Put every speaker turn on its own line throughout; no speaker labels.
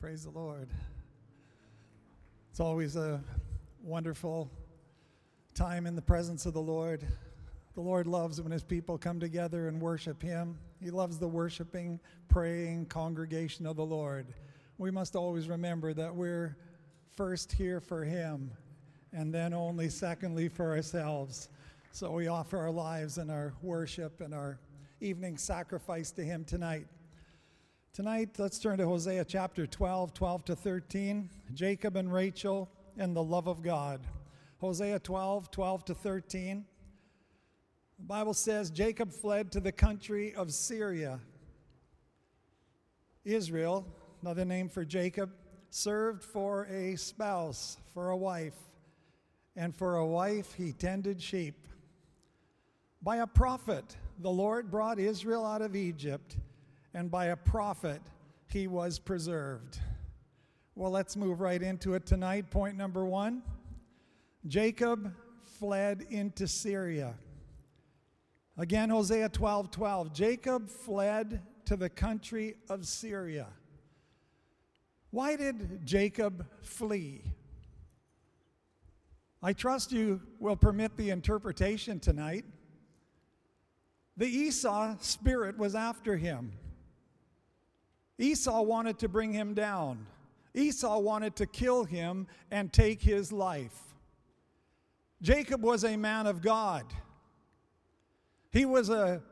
Praise the Lord. It's always a wonderful time in the presence of the Lord. The Lord loves when his people come together and worship him. He loves the worshiping, praying congregation of the Lord. We must always remember that we're first here for him and then only secondly for ourselves. So we offer our lives and our worship and our evening sacrifice to him tonight. Tonight, let's turn to Hosea chapter 12, 12 to 13. Jacob and Rachel and the love of God. Hosea 12, 12 to 13. The Bible says Jacob fled to the country of Syria. Israel, another name for Jacob, served for a spouse, for a wife. And for a wife, he tended sheep. By a prophet, the Lord brought Israel out of Egypt and by a prophet he was preserved. Well, let's move right into it tonight. Point number one Jacob fled into Syria. Again, Hosea 12 12. Jacob fled to the country of Syria. Why did Jacob flee? I trust you will permit the interpretation tonight. The Esau spirit was after him. Esau wanted to bring him down. Esau wanted to kill him and take his life. Jacob was a man of God. He was a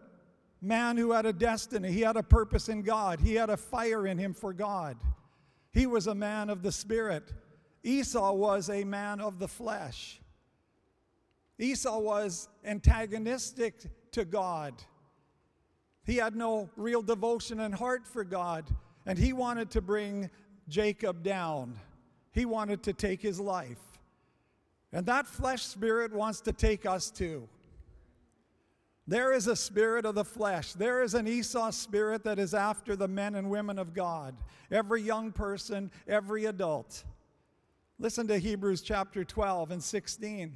man who had a destiny. He had a purpose in God. He had a fire in him for God. He was a man of the Spirit. Esau was a man of the flesh. Esau was antagonistic to God. He had no real devotion and heart for God, and he wanted to bring Jacob down. He wanted to take his life. And that flesh spirit wants to take us too. There is a spirit of the flesh. There is an Esau spirit that is after the men and women of God, every young person, every adult. Listen to Hebrews chapter 12 and 16. It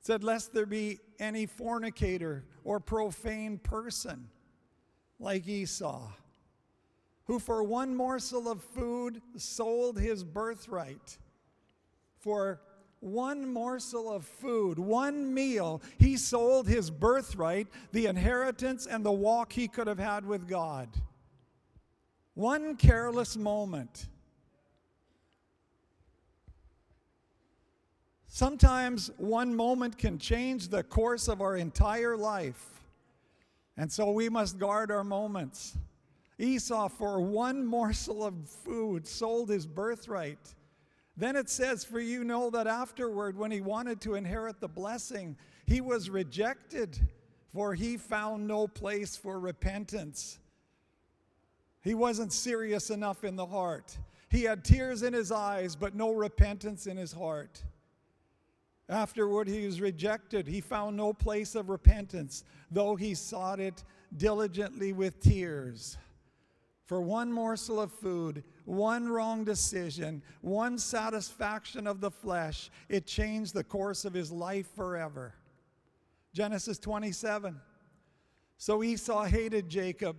said, Lest there be any fornicator or profane person like Esau, who for one morsel of food sold his birthright. For one morsel of food, one meal, he sold his birthright, the inheritance, and the walk he could have had with God. One careless moment. Sometimes one moment can change the course of our entire life. And so we must guard our moments. Esau, for one morsel of food, sold his birthright. Then it says, For you know that afterward, when he wanted to inherit the blessing, he was rejected, for he found no place for repentance. He wasn't serious enough in the heart. He had tears in his eyes, but no repentance in his heart. Afterward, he was rejected. He found no place of repentance, though he sought it diligently with tears. For one morsel of food, one wrong decision, one satisfaction of the flesh, it changed the course of his life forever. Genesis 27. So Esau hated Jacob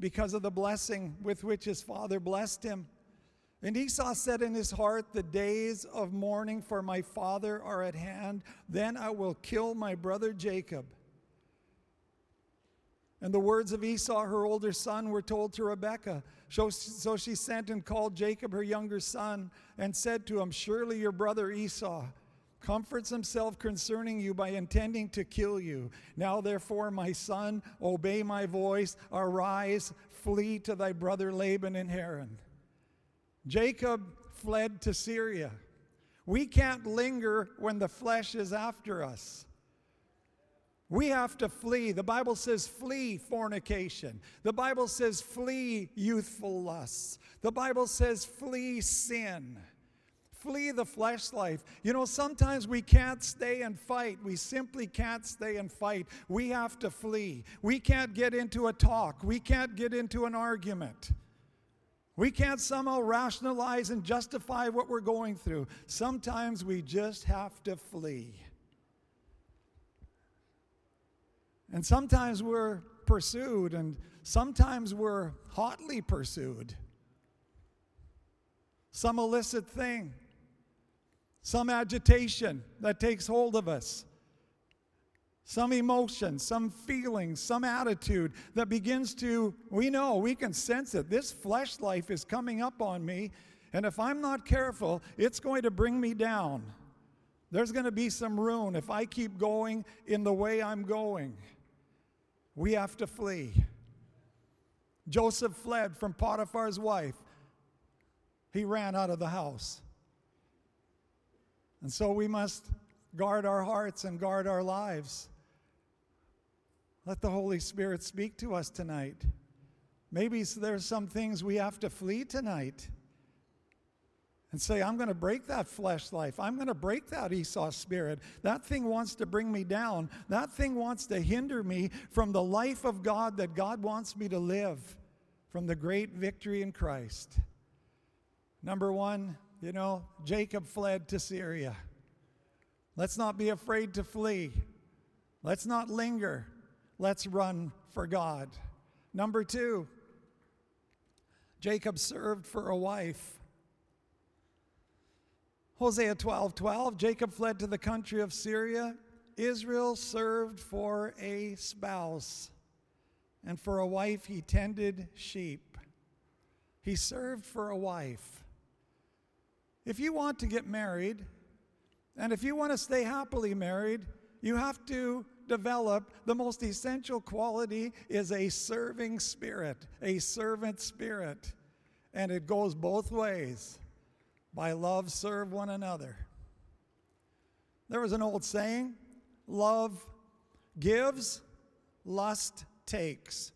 because of the blessing with which his father blessed him. And Esau said in his heart, The days of mourning for my father are at hand. Then I will kill my brother Jacob. And the words of Esau, her older son, were told to Rebekah. So she sent and called Jacob, her younger son, and said to him, Surely your brother Esau comforts himself concerning you by intending to kill you. Now, therefore, my son, obey my voice. Arise, flee to thy brother Laban in Haran. Jacob fled to Syria. We can't linger when the flesh is after us. We have to flee. The Bible says, flee fornication. The Bible says, flee youthful lusts. The Bible says, flee sin. Flee the flesh life. You know, sometimes we can't stay and fight. We simply can't stay and fight. We have to flee. We can't get into a talk. We can't get into an argument. We can't somehow rationalize and justify what we're going through. Sometimes we just have to flee. And sometimes we're pursued, and sometimes we're hotly pursued. some illicit thing, some agitation that takes hold of us, some emotion, some feeling, some attitude that begins to, we know, we can sense it. This flesh life is coming up on me, and if I'm not careful, it's going to bring me down. There's going to be some ruin if I keep going in the way I'm going. We have to flee. Joseph fled from Potiphar's wife. He ran out of the house. And so we must guard our hearts and guard our lives. Let the Holy Spirit speak to us tonight. Maybe there's some things we have to flee tonight and say, I'm going to break that flesh life. I'm going to break that Esau spirit. That thing wants to bring me down. That thing wants to hinder me from the life of God that God wants me to live, from the great victory in Christ. Number one, you know, Jacob fled to Syria. Let's not be afraid to flee. Let's not linger. Let's run for God. Number two, Jacob served for a wife. Hosea 12 12, Jacob fled to the country of Syria. Israel served for a spouse, and for a wife he tended sheep. He served for a wife. If you want to get married, and if you want to stay happily married, you have to develop the most essential quality is a serving spirit, a servant spirit. And it goes both ways. By love, serve one another. There was an old saying love gives, lust takes.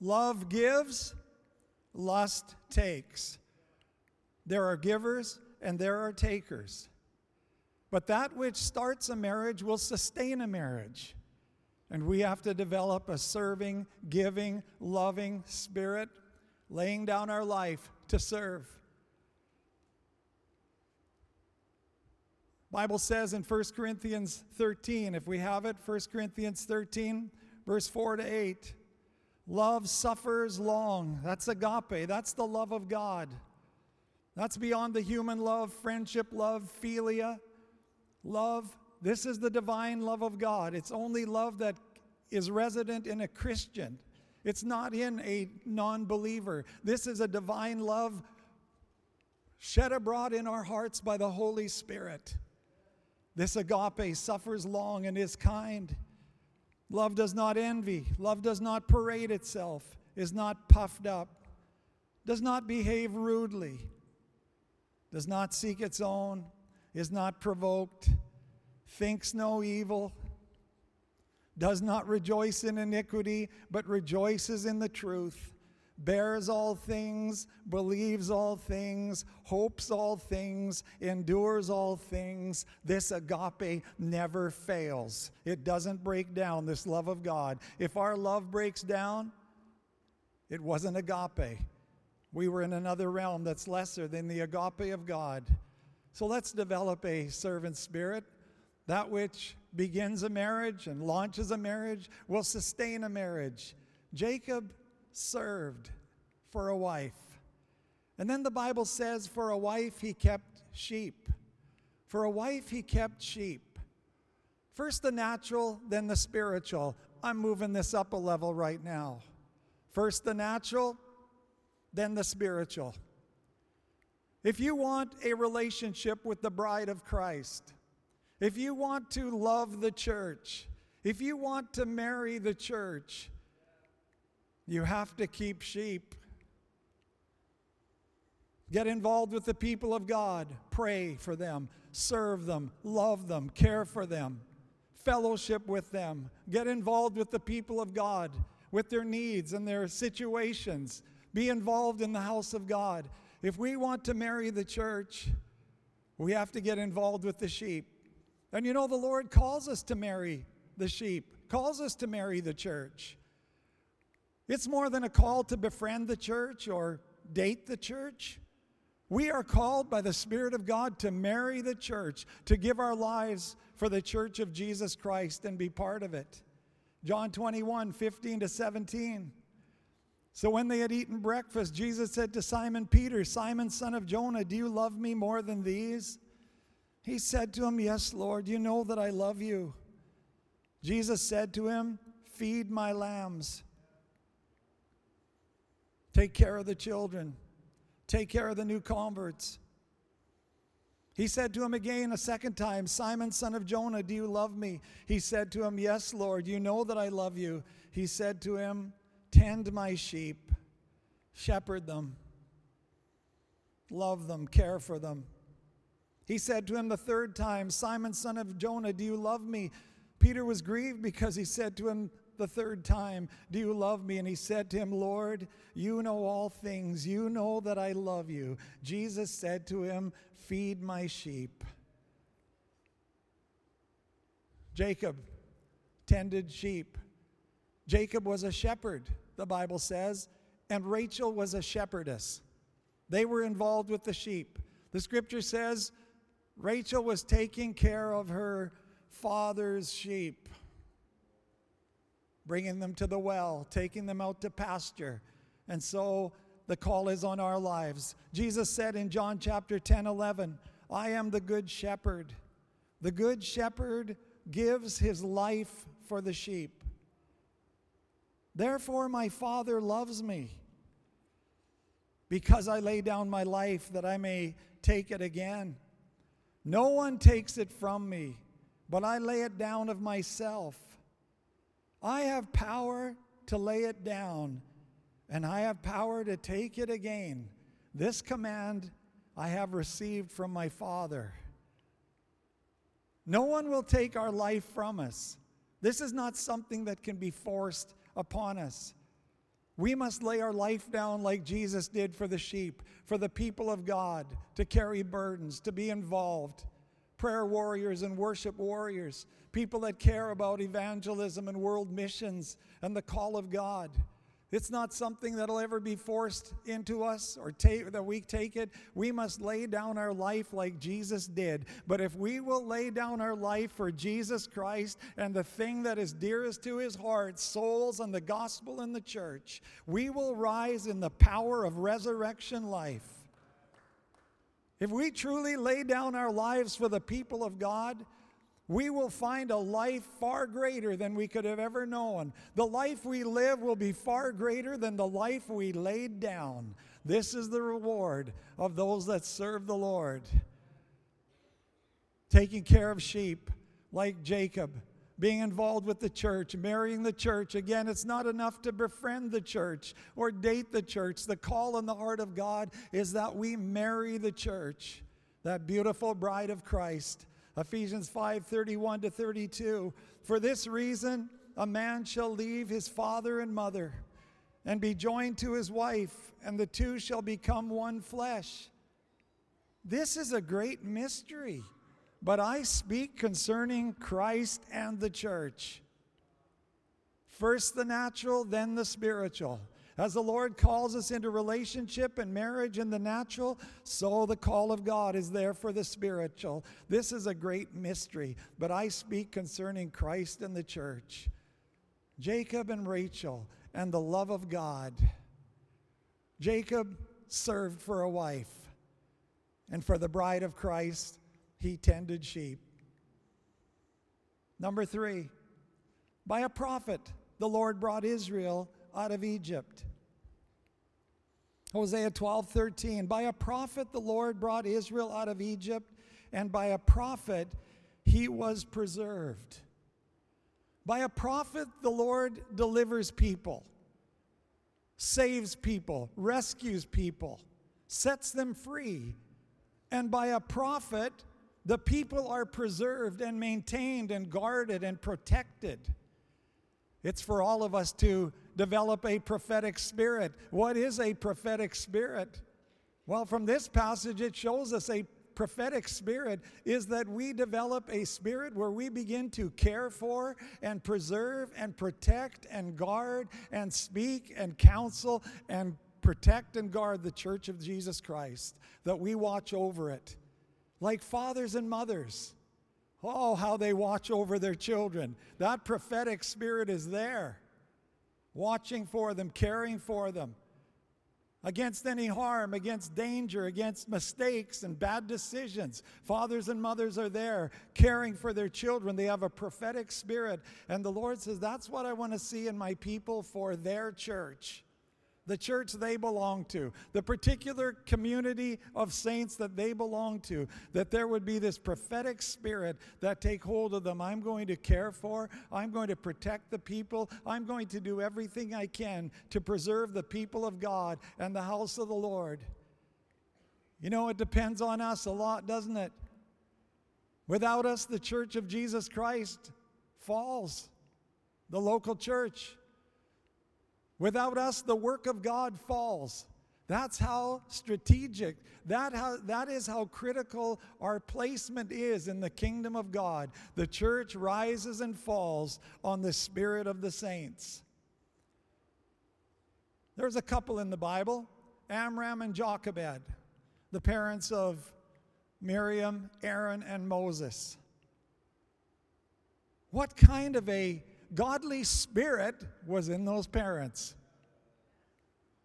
Love gives, lust takes. There are givers and there are takers. But that which starts a marriage will sustain a marriage. And we have to develop a serving, giving, loving spirit laying down our life to serve. Bible says in 1 Corinthians 13, if we have it, 1 Corinthians 13, verse 4 to 8. Love suffers long. That's agape. That's the love of God. That's beyond the human love, friendship love, philia. Love. This is the divine love of God. It's only love that is resident in a Christian. It's not in a non believer. This is a divine love shed abroad in our hearts by the Holy Spirit. This agape suffers long and is kind. Love does not envy. Love does not parade itself, is not puffed up, does not behave rudely, does not seek its own, is not provoked, thinks no evil does not rejoice in iniquity, but rejoices in the truth, bears all things, believes all things, hopes all things, endures all things. This agape never fails. It doesn't break down, this love of God. If our love breaks down, it wasn't agape. We were in another realm that's lesser than the agape of God. So let's develop a servant spirit, that which begins a marriage and launches a marriage will sustain a marriage. Jacob served for a wife. And then the Bible says, for a wife, he kept sheep. For a wife, he kept sheep. First the natural, then the spiritual. I'm moving this up a level right now. First the natural, then the spiritual. If you want a relationship with the bride of Christ, if you want to love the church, if you want to marry the church, you have to keep sheep. Get involved with the people of God. Pray for them, serve them, love them, care for them, fellowship with them. Get involved with the people of God, with their needs and their situations. Be involved in the house of God. If we want to marry the church, we have to get involved with the sheep. And you know, the Lord calls us to marry the sheep, calls us to marry the church. It's more than a call to befriend the church or date the church. We are called by the Spirit of God to marry the church, to give our lives for the church of Jesus Christ and be part of it. John 21, 15 to 17 So when they had eaten breakfast, Jesus said to Simon Peter, Simon, son of Jonah, do you love me more than these? He said to him, Yes, Lord, you know that I love you. Jesus said to him, Feed my lambs. Take care of the children. Take care of the new converts. He said to him again a second time, Simon, son of Jonah, do you love me? He said to him, Yes, Lord, you know that I love you. He said to him, Tend my sheep, shepherd them, love them, care for them. He said to him the third time, Simon, son of Jonah, do you love me? Peter was grieved because he said to him the third time, Do you love me? And he said to him, Lord, you know all things. You know that I love you. Jesus said to him, Feed my sheep. Jacob tended sheep. Jacob was a shepherd, the Bible says, and Rachel was a shepherdess. They were involved with the sheep. The scripture says Rachel was taking care of her father's sheep, bringing them to the well, taking them out to pasture. And so the call is on our lives. Jesus said in John chapter 10 11, I am the good shepherd. The good shepherd gives his life for the sheep. Therefore, my Father loves me because I lay down my life that I may take it again. No one takes it from me, but I lay it down of myself. I have power to lay it down, and I have power to take it again. This command I have received from my Father. No one will take our life from us. This is not something that can be forced upon us. We must lay our life down like Jesus did for the sheep, for the people of God, to carry burdens, to be involved. Prayer warriors and worship warriors, people that care about evangelism and world missions and the call of God. It's not something that'll ever be forced into us or take, that we take it. We must lay down our life like Jesus did. But if we will lay down our life for Jesus Christ and the thing that is dearest to his heart, souls and the gospel and the church, we will rise in the power of resurrection life. If we truly lay down our lives for the people of God, we will find a life far greater than we could have ever known. The life we live will be far greater than the life we laid down. This is the reward of those that serve the Lord. Taking care of sheep like Jacob, being involved with the church, marrying the church. Again, it's not enough to befriend the church or date the church. The call in the heart of God is that we marry the church, that beautiful bride of Christ. Ephesians 5 31 to 32. For this reason, a man shall leave his father and mother and be joined to his wife, and the two shall become one flesh. This is a great mystery, but I speak concerning Christ and the church. First the natural, then the spiritual. As the Lord calls us into relationship and marriage in the natural, so the call of God is there for the spiritual. This is a great mystery, but I speak concerning Christ and the church. Jacob and Rachel and the love of God. Jacob served for a wife, and for the bride of Christ, he tended sheep. Number three, by a prophet, the Lord brought Israel out of Egypt. Hosea 12, 13. By a prophet, the Lord brought Israel out of Egypt, and by a prophet, he was preserved. By a prophet, the Lord delivers people, saves people, rescues people, sets them free. And by a prophet, the people are preserved and maintained and guarded and protected. It's for all of us to develop a prophetic spirit. What is a prophetic spirit? Well, from this passage, it shows us a prophetic spirit is that we develop a spirit where we begin to care for and preserve and protect and guard and speak and counsel and protect and guard the church of Jesus Christ, that we watch over it like fathers and mothers. Oh, how they watch over their children. That prophetic spirit is there. watching for them, caring for them, against any harm, against danger, against mistakes and bad decisions. Fathers and mothers are there caring for their children. They have a prophetic spirit. And the Lord says, That's what I want to see in my people for their church the church they belong to, the particular community of saints that they belong to, that there would be this prophetic spirit that take hold of them. I'm going to care for, I'm going to protect the people, I'm going to do everything I can to preserve the people of God and the house of the Lord. You know, it depends on us a lot, doesn't it? Without us, the church of Jesus Christ falls, the local church. Without us, the work of God falls. That's how strategic, that, how, that is how critical our placement is in the kingdom of God. The church rises and falls on the spirit of the saints. There's a couple in the Bible, Amram and Jochebed, the parents of Miriam, Aaron, and Moses. What kind of a godly spirit was in those parents.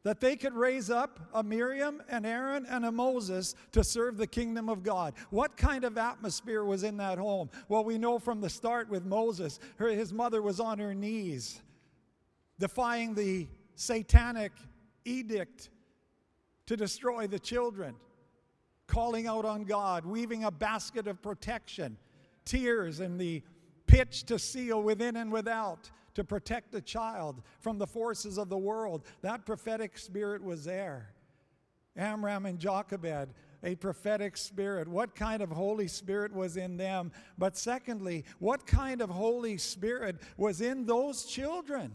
That they could raise up a Miriam, and Aaron, and a Moses to serve the kingdom of God. What kind of atmosphere was in that home? Well, we know from the start with Moses, her, his mother was on her knees, defying the satanic edict to destroy the children, calling out on God, weaving a basket of protection, tears, and the pitch to seal within and without to protect the child from the forces of the world. That prophetic spirit was there. Amram and Jochebed, a prophetic spirit. What kind of Holy Spirit was in them? But secondly, what kind of Holy Spirit was in those children?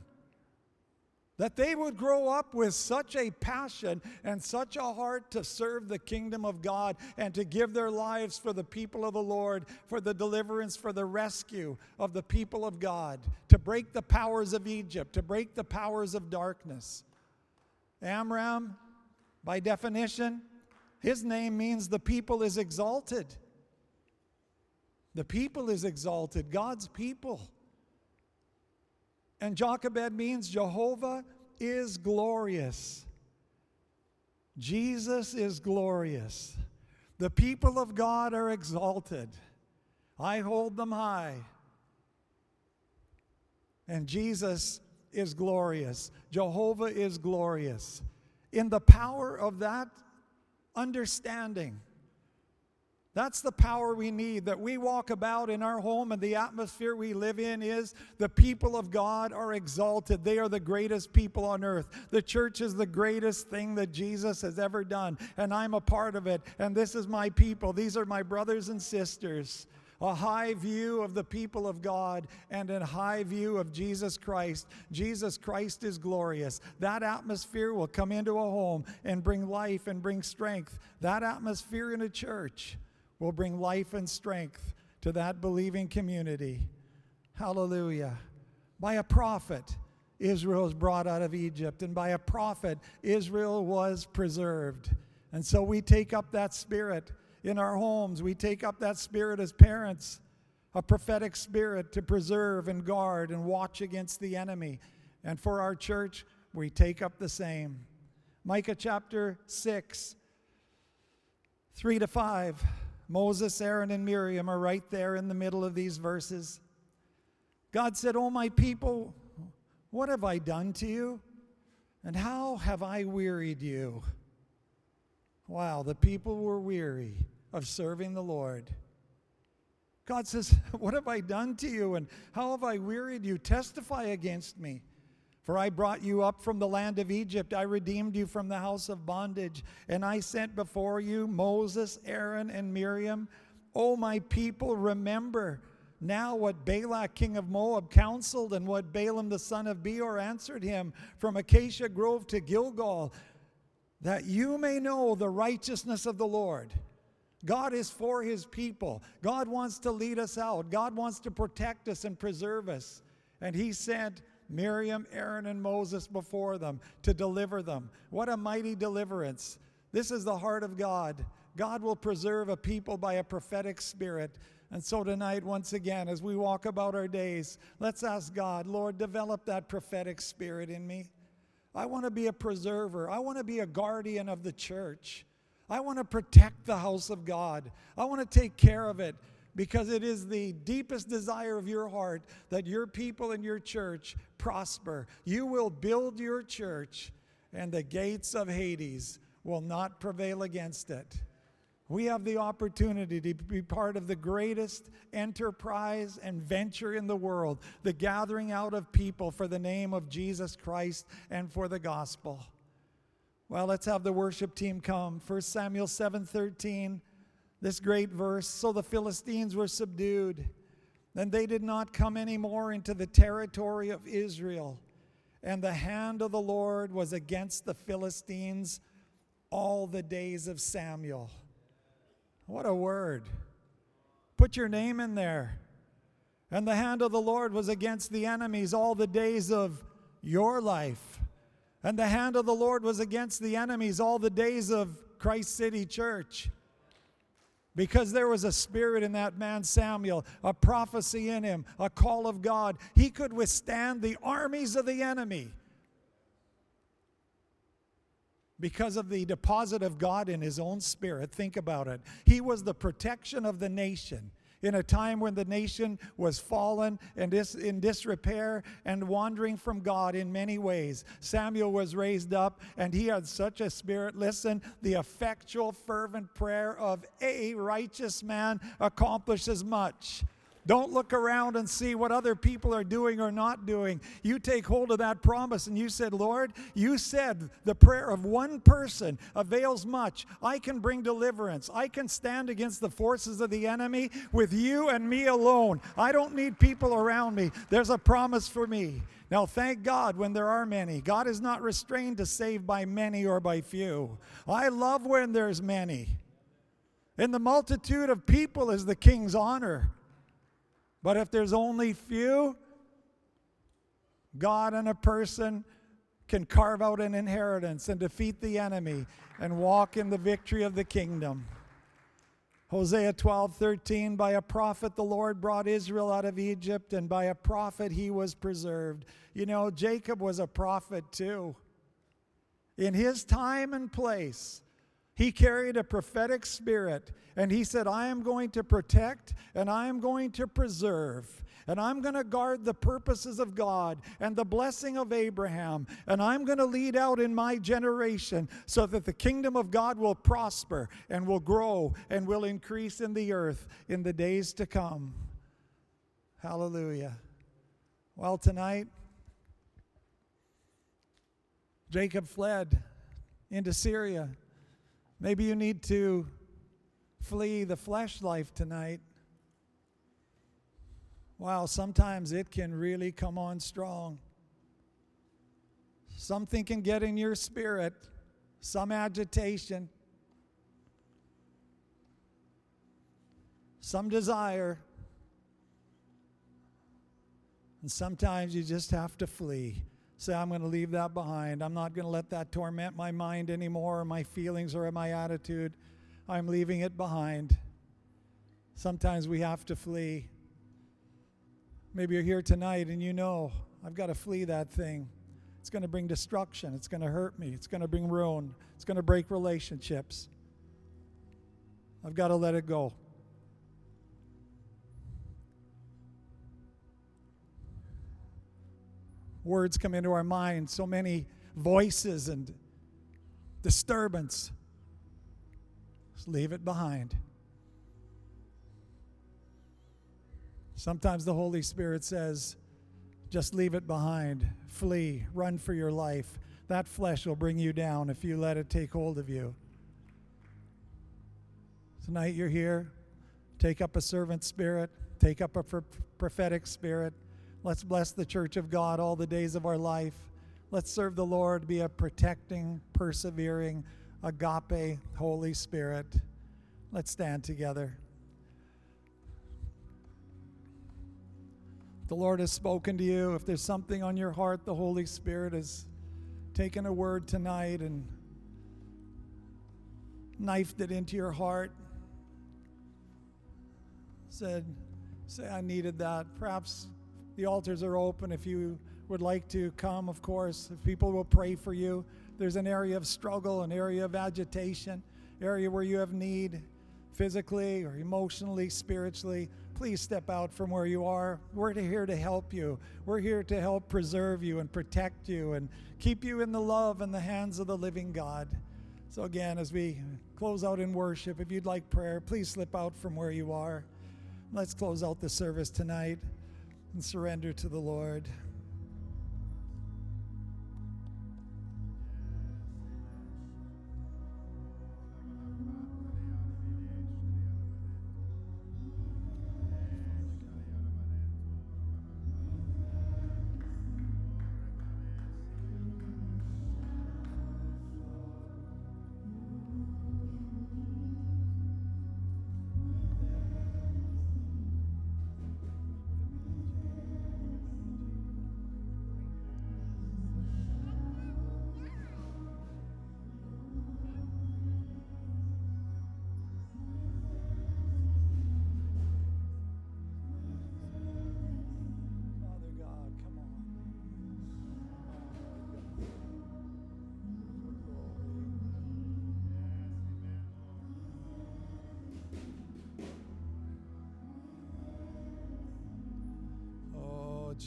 That they would grow up with such a passion and such a heart to serve the kingdom of God and to give their lives for the people of the Lord, for the deliverance, for the rescue of the people of God, to break the powers of Egypt, to break the powers of darkness. Amram, by definition, his name means the people is exalted. The people is exalted, God's people. And Jochebed means Jehovah is glorious. Jesus is glorious. The people of God are exalted. I hold them high. And Jesus is glorious. Jehovah is glorious. In the power of that understanding, that's the power we need that we walk about in our home and the atmosphere we live in is the people of God are exalted. They are the greatest people on earth. The church is the greatest thing that Jesus has ever done, and I'm a part of it. And this is my people. These are my brothers and sisters. A high view of the people of God and a high view of Jesus Christ. Jesus Christ is glorious. That atmosphere will come into a home and bring life and bring strength. That atmosphere in a church will bring life and strength to that believing community. Hallelujah. By a prophet, Israel was brought out of Egypt, and by a prophet, Israel was preserved. And so we take up that spirit in our homes. We take up that spirit as parents, a prophetic spirit to preserve and guard and watch against the enemy. And for our church, we take up the same. Micah chapter 6, 3 to 5. Moses, Aaron, and Miriam are right there in the middle of these verses. God said, Oh, my people, what have I done to you? And how have I wearied you? Wow, the people were weary of serving the Lord. God says, What have I done to you? And how have I wearied you? Testify against me. For I brought you up from the land of Egypt. I redeemed you from the house of bondage. And I sent before you Moses, Aaron, and Miriam. O my people, remember now what Balak, king of Moab, counseled, and what Balaam, the son of Beor, answered him from Acacia Grove to Gilgal, that you may know the righteousness of the Lord. God is for his people. God wants to lead us out. God wants to protect us and preserve us. And he sent Miriam, Aaron, and Moses before them to deliver them. What a mighty deliverance. This is the heart of God. God will preserve a people by a prophetic spirit. And so tonight, once again, as we walk about our days, let's ask God, Lord, develop that prophetic spirit in me. I want to be a preserver. I want to be a guardian of the church. I want to protect the house of God. I want to take care of it because it is the deepest desire of your heart that your people and your church prosper. You will build your church, and the gates of Hades will not prevail against it. We have the opportunity to be part of the greatest enterprise and venture in the world, the gathering out of people for the name of Jesus Christ and for the gospel. Well, let's have the worship team come. 1 Samuel 7:13 this great verse. So the Philistines were subdued, and they did not come any more into the territory of Israel. And the hand of the Lord was against the Philistines all the days of Samuel. What a word. Put your name in there. And the hand of the Lord was against the enemies all the days of your life. And the hand of the Lord was against the enemies all the days of Christ City Church. Because there was a spirit in that man Samuel, a prophecy in him, a call of God. He could withstand the armies of the enemy because of the deposit of God in his own spirit. Think about it. He was the protection of the nation in a time when the nation was fallen and dis- in disrepair and wandering from God in many ways. Samuel was raised up and he had such a spirit. Listen, the effectual, fervent prayer of a righteous man accomplishes much. Don't look around and see what other people are doing or not doing. You take hold of that promise and you said, Lord, you said the prayer of one person avails much. I can bring deliverance. I can stand against the forces of the enemy with you and me alone. I don't need people around me. There's a promise for me. Now, thank God when there are many. God is not restrained to save by many or by few. I love when there's many. In the multitude of people is the king's honor. But if there's only few, God and a person can carve out an inheritance and defeat the enemy and walk in the victory of the kingdom. Hosea 12, 13, by a prophet the Lord brought Israel out of Egypt, and by a prophet he was preserved. You know, Jacob was a prophet too. In his time and place, he carried a prophetic spirit and he said, I am going to protect and I am going to preserve and I'm going to guard the purposes of God and the blessing of Abraham and I'm going to lead out in my generation so that the kingdom of God will prosper and will grow and will increase in the earth in the days to come. Hallelujah. Well, tonight, Jacob fled into Syria. Maybe you need to flee the flesh life tonight. Wow, sometimes it can really come on strong. Something can get in your spirit, some agitation, some desire. And sometimes you just have to flee say, I'm going to leave that behind. I'm not going to let that torment my mind anymore, or my feelings, or my attitude. I'm leaving it behind. Sometimes we have to flee. Maybe you're here tonight and you know, I've got to flee that thing. It's going to bring destruction. It's going to hurt me. It's going to bring ruin. It's going to break relationships. I've got to let it go. Words come into our mind, so many voices and disturbance. Just leave it behind. Sometimes the Holy Spirit says, just leave it behind. Flee. Run for your life. That flesh will bring you down if you let it take hold of you. Tonight you're here. Take up a servant spirit, take up a prophetic spirit. Let's bless the church of God all the days of our life. Let's serve the Lord, be a protecting, persevering, agape Holy Spirit. Let's stand together. The Lord has spoken to you. If there's something on your heart, the Holy Spirit has taken a word tonight and knifed it into your heart. said, say, I needed that. Perhaps the altars are open if you would like to come, of course. People will pray for you. There's an area of struggle, an area of agitation, area where you have need physically or emotionally, spiritually. Please step out from where you are. We're here to help you. We're here to help preserve you and protect you and keep you in the love and the hands of the living God. So, again, as we close out in worship, if you'd like prayer, please slip out from where you are. Let's close out the service tonight and surrender to the Lord.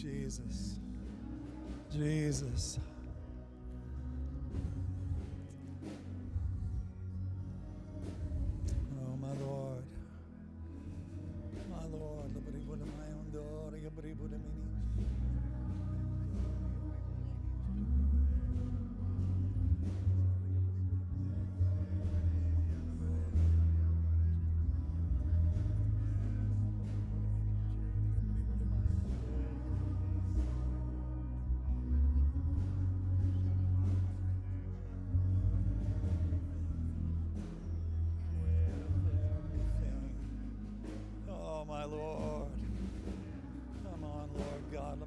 Jesus. Jesus. Lord. Come on, Lord God.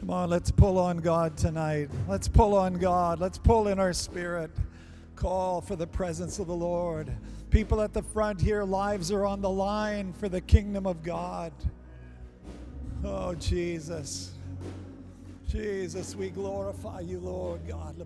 Come on, let's pull on God tonight. Let's pull on God. Let's pull in our spirit. Call for the presence of the Lord. People at the front here, lives are on the line for the kingdom of God. Oh, Jesus. Jesus, we glorify you, Lord God.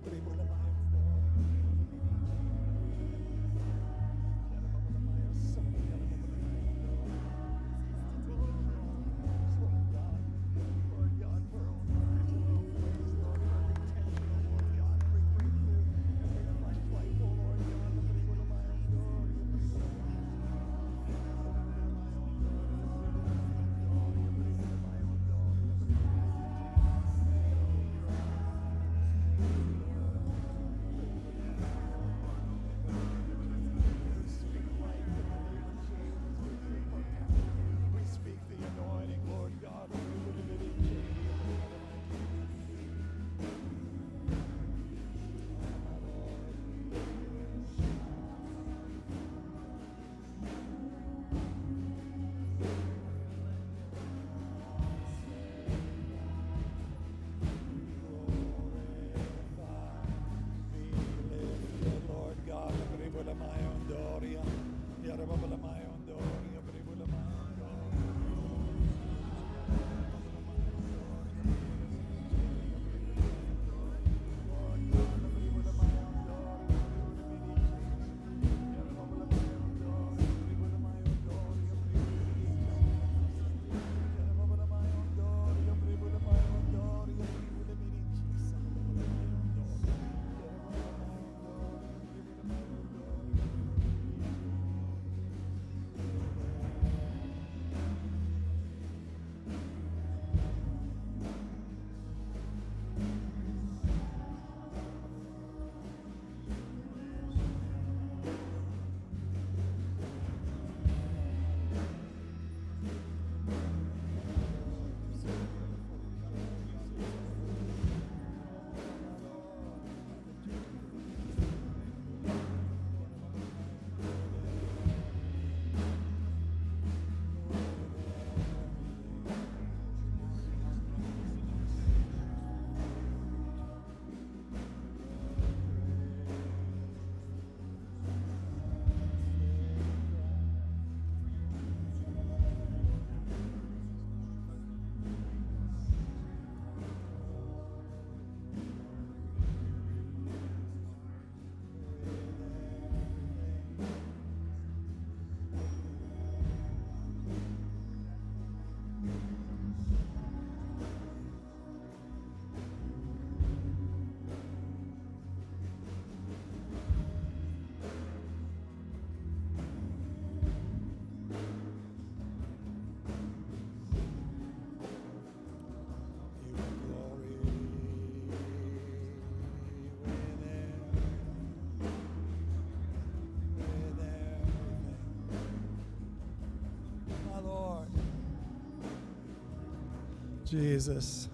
Jesus.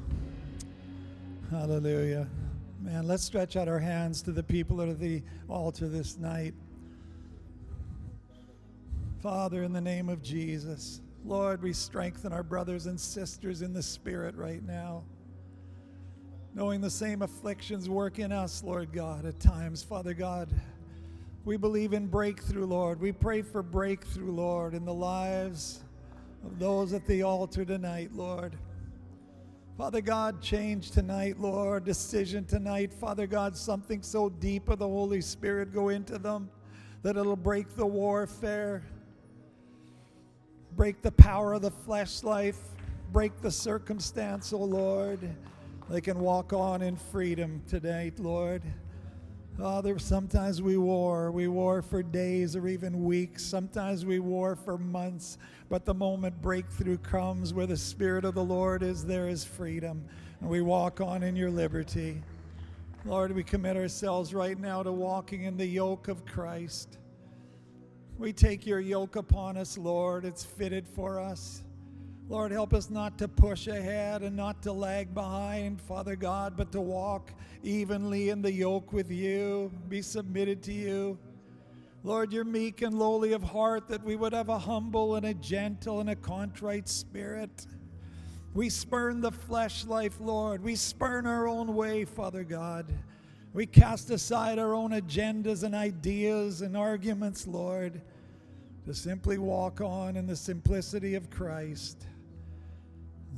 Hallelujah. Man, let's stretch out our hands to the people at the altar this night. Father, in the name of Jesus, Lord, we strengthen our brothers and sisters in the Spirit right now. Knowing the same afflictions work in us, Lord God, at times, Father God. We believe in breakthrough, Lord. We pray for breakthrough, Lord, in the lives of those at the altar tonight, Lord. Father God, change tonight, Lord. Decision tonight, Father God, something so deep of the Holy Spirit go into them that it'll break the warfare, break the power of the flesh life, break the circumstance, oh Lord. They can walk on in freedom tonight, Lord. Oh, Father, sometimes we war. We war for days or even weeks. Sometimes we war for months. But the moment breakthrough comes where the Spirit of the Lord is, there is freedom. And we walk on in your liberty. Lord, we commit ourselves right now to walking in the yoke of Christ. We take your yoke upon us, Lord. It's fitted for us. Lord, help us not to push ahead and not to lag behind, Father God, but to walk evenly in the yoke with you, be submitted to you. Lord, you're meek and lowly of heart, that we would have a humble and a gentle and a contrite spirit. We spurn the flesh life, Lord. We spurn our own way, Father God. We cast aside our own agendas and ideas and arguments, Lord, to simply walk on in the simplicity of Christ.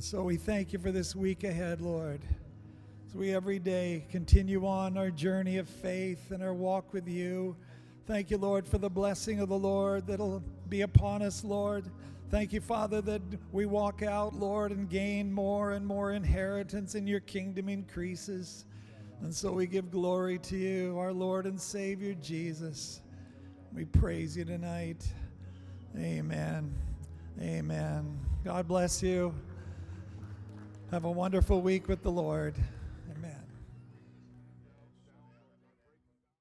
And so we thank you for this week ahead, Lord. As we every day continue on our journey of faith and our walk with you. Thank you, Lord, for the blessing of the Lord that'll be upon us, Lord. Thank you, Father, that we walk out, Lord, and gain more and more inheritance, and your kingdom increases. And so we give glory to you, our Lord and Savior Jesus. We praise you tonight. Amen. Amen. God bless you. Have a wonderful week with the Lord.